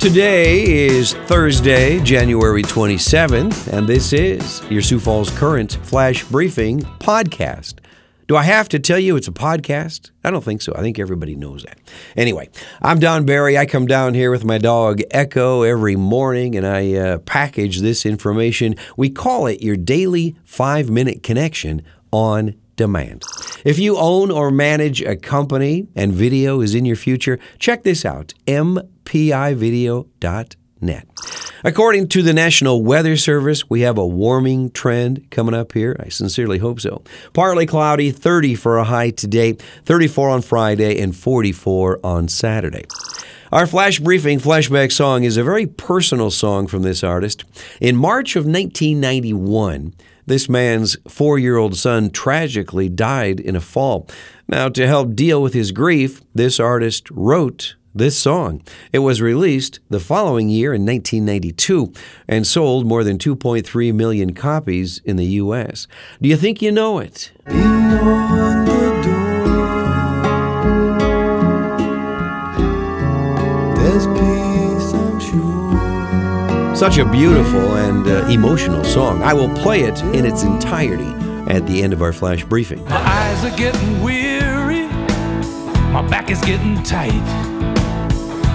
Today is Thursday, January 27th, and this is your Sioux Falls Current Flash Briefing podcast. Do I have to tell you it's a podcast? I don't think so. I think everybody knows that. Anyway, I'm Don Barry. I come down here with my dog Echo every morning and I uh, package this information. We call it your daily five minute connection on demand. If you own or manage a company and video is in your future, check this out mpivideo.net. According to the National Weather Service, we have a warming trend coming up here. I sincerely hope so. Partly cloudy, 30 for a high today, 34 on Friday, and 44 on Saturday. Our flash briefing flashback song is a very personal song from this artist. In March of 1991, this man's four year old son tragically died in a fall. Now, to help deal with his grief, this artist wrote this song. It was released the following year in 1992 and sold more than 2.3 million copies in the U.S. Do you think you know it? Such a beautiful and uh, emotional song. I will play it in its entirety at the end of our flash briefing. My eyes are getting weary, my back is getting tight.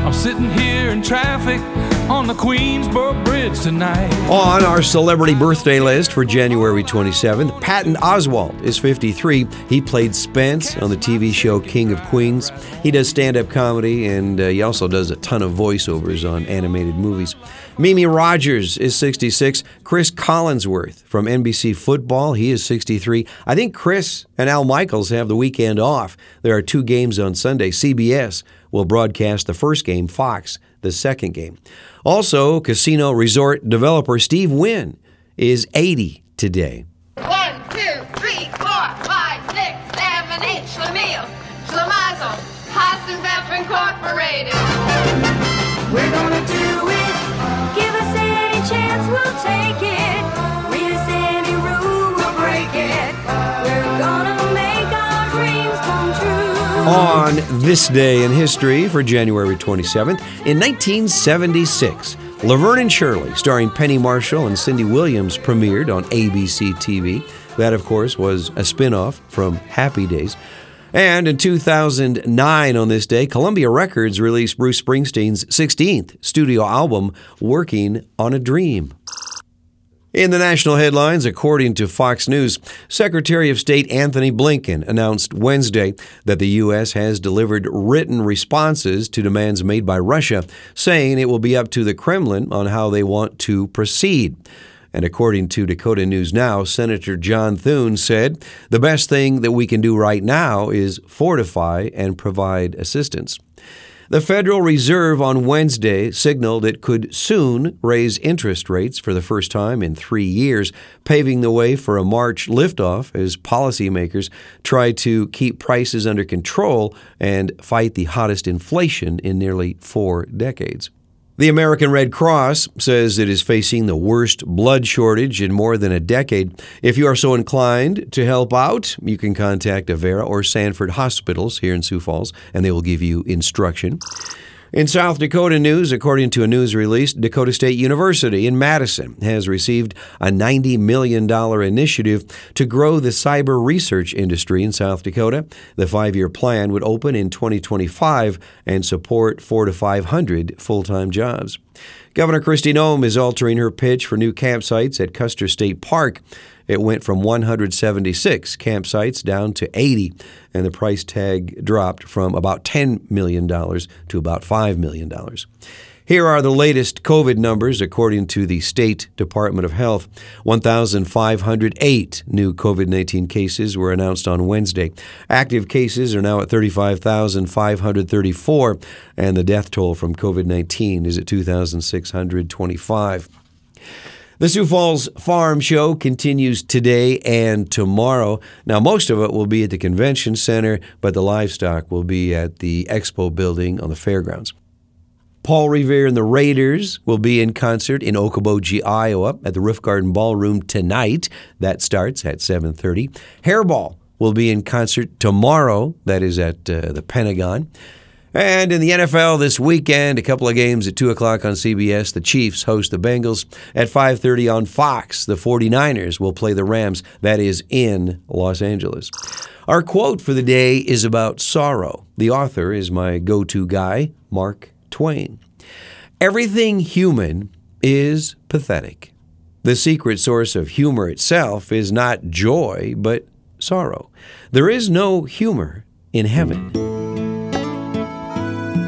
I'm sitting here in traffic on the Queensboro Bridge tonight. On our celebrity birthday list for January 27th, Patton Oswalt is 53. He played Spence on the TV show King of Queens. He does stand up comedy and uh, he also does a ton of voiceovers on animated movies. Mimi Rogers is 66. Cris Collinsworth from NBC Football, he is 63. I think Cris and Al Michaels have the weekend off. There are two games on Sunday. CBS will broadcast the first game, Fox the second game. Also, casino resort developer Steve Wynn is 80 today. One, two, three, four, five, six, seven, eight. Schlemiel, Schlemazel, Hasenpfeffer Incorporated. We're gonna do On this day in history for January 27th, in 1976, Laverne and Shirley, starring Penny Marshall and Cindy Williams, premiered on ABC TV. That, of course, was a spin off from Happy Days. And in 2009, on this day, Columbia Records released Bruce Springsteen's 16th studio album, Working on a Dream. In the national headlines, according to Fox News, Secretary of State Antony Blinken announced Wednesday that the U.S. has delivered written responses to demands made by Russia, saying it will be up to the Kremlin on how they want to proceed. And according to Dakota News Now, Senator John Thune said the best thing that we can do right now is fortify and provide assistance. The Federal Reserve on Wednesday signaled it could soon raise interest rates for the first time in three years, paving the way for a March liftoff as policymakers try to keep prices under control and fight the hottest inflation in nearly four decades. The American Red Cross says it is facing the worst blood shortage in more than a decade. If you are so inclined to help out, you can contact Avera or Sanford Hospitals here in Sioux Falls, and they will give you instruction. In South Dakota news, according to a news release, Dakota State University in Madison has received a $90 million initiative to grow the cyber research industry in South Dakota. The five year plan would open in 2025 and support four to 500 full time jobs. Governor Kristi Noem is altering her pitch for new campsites at Custer State Park. It went from 176 campsites down to 80, and the price tag dropped from about $10 million to about $5 million. Here are the latest COVID numbers according to the State Department of Health. 1,508 new COVID 19 cases were announced on Wednesday. Active cases are now at 35,534, and the death toll from COVID 19 is at 2,625. The Sioux Falls Farm Show continues today and tomorrow. Now, most of it will be at the convention center, but the livestock will be at the expo building on the fairgrounds. Paul Revere and the Raiders will be in concert in Okoboji, Iowa at the Roof Garden Ballroom tonight. That starts at 7:30. Hairball will be in concert tomorrow. That is at uh, the Pentagon. And in the NFL this weekend, a couple of games at 2 o'clock on CBS. The Chiefs host the Bengals. At 5.30 on Fox, the 49ers will play the Rams. That is in Los Angeles. Our quote for the day is about sorrow. The author is my go-to guy, Mark Twain. Everything human is pathetic. The secret source of humor itself is not joy, but sorrow. There is no humor in heaven.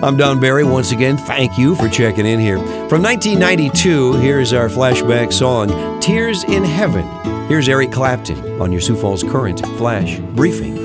I'm Don Barry. Once again, thank you for checking in here. From 1992, here's our flashback song, Tears in Heaven. Here's Eric Clapton on your Sioux Falls Current Flash Briefing.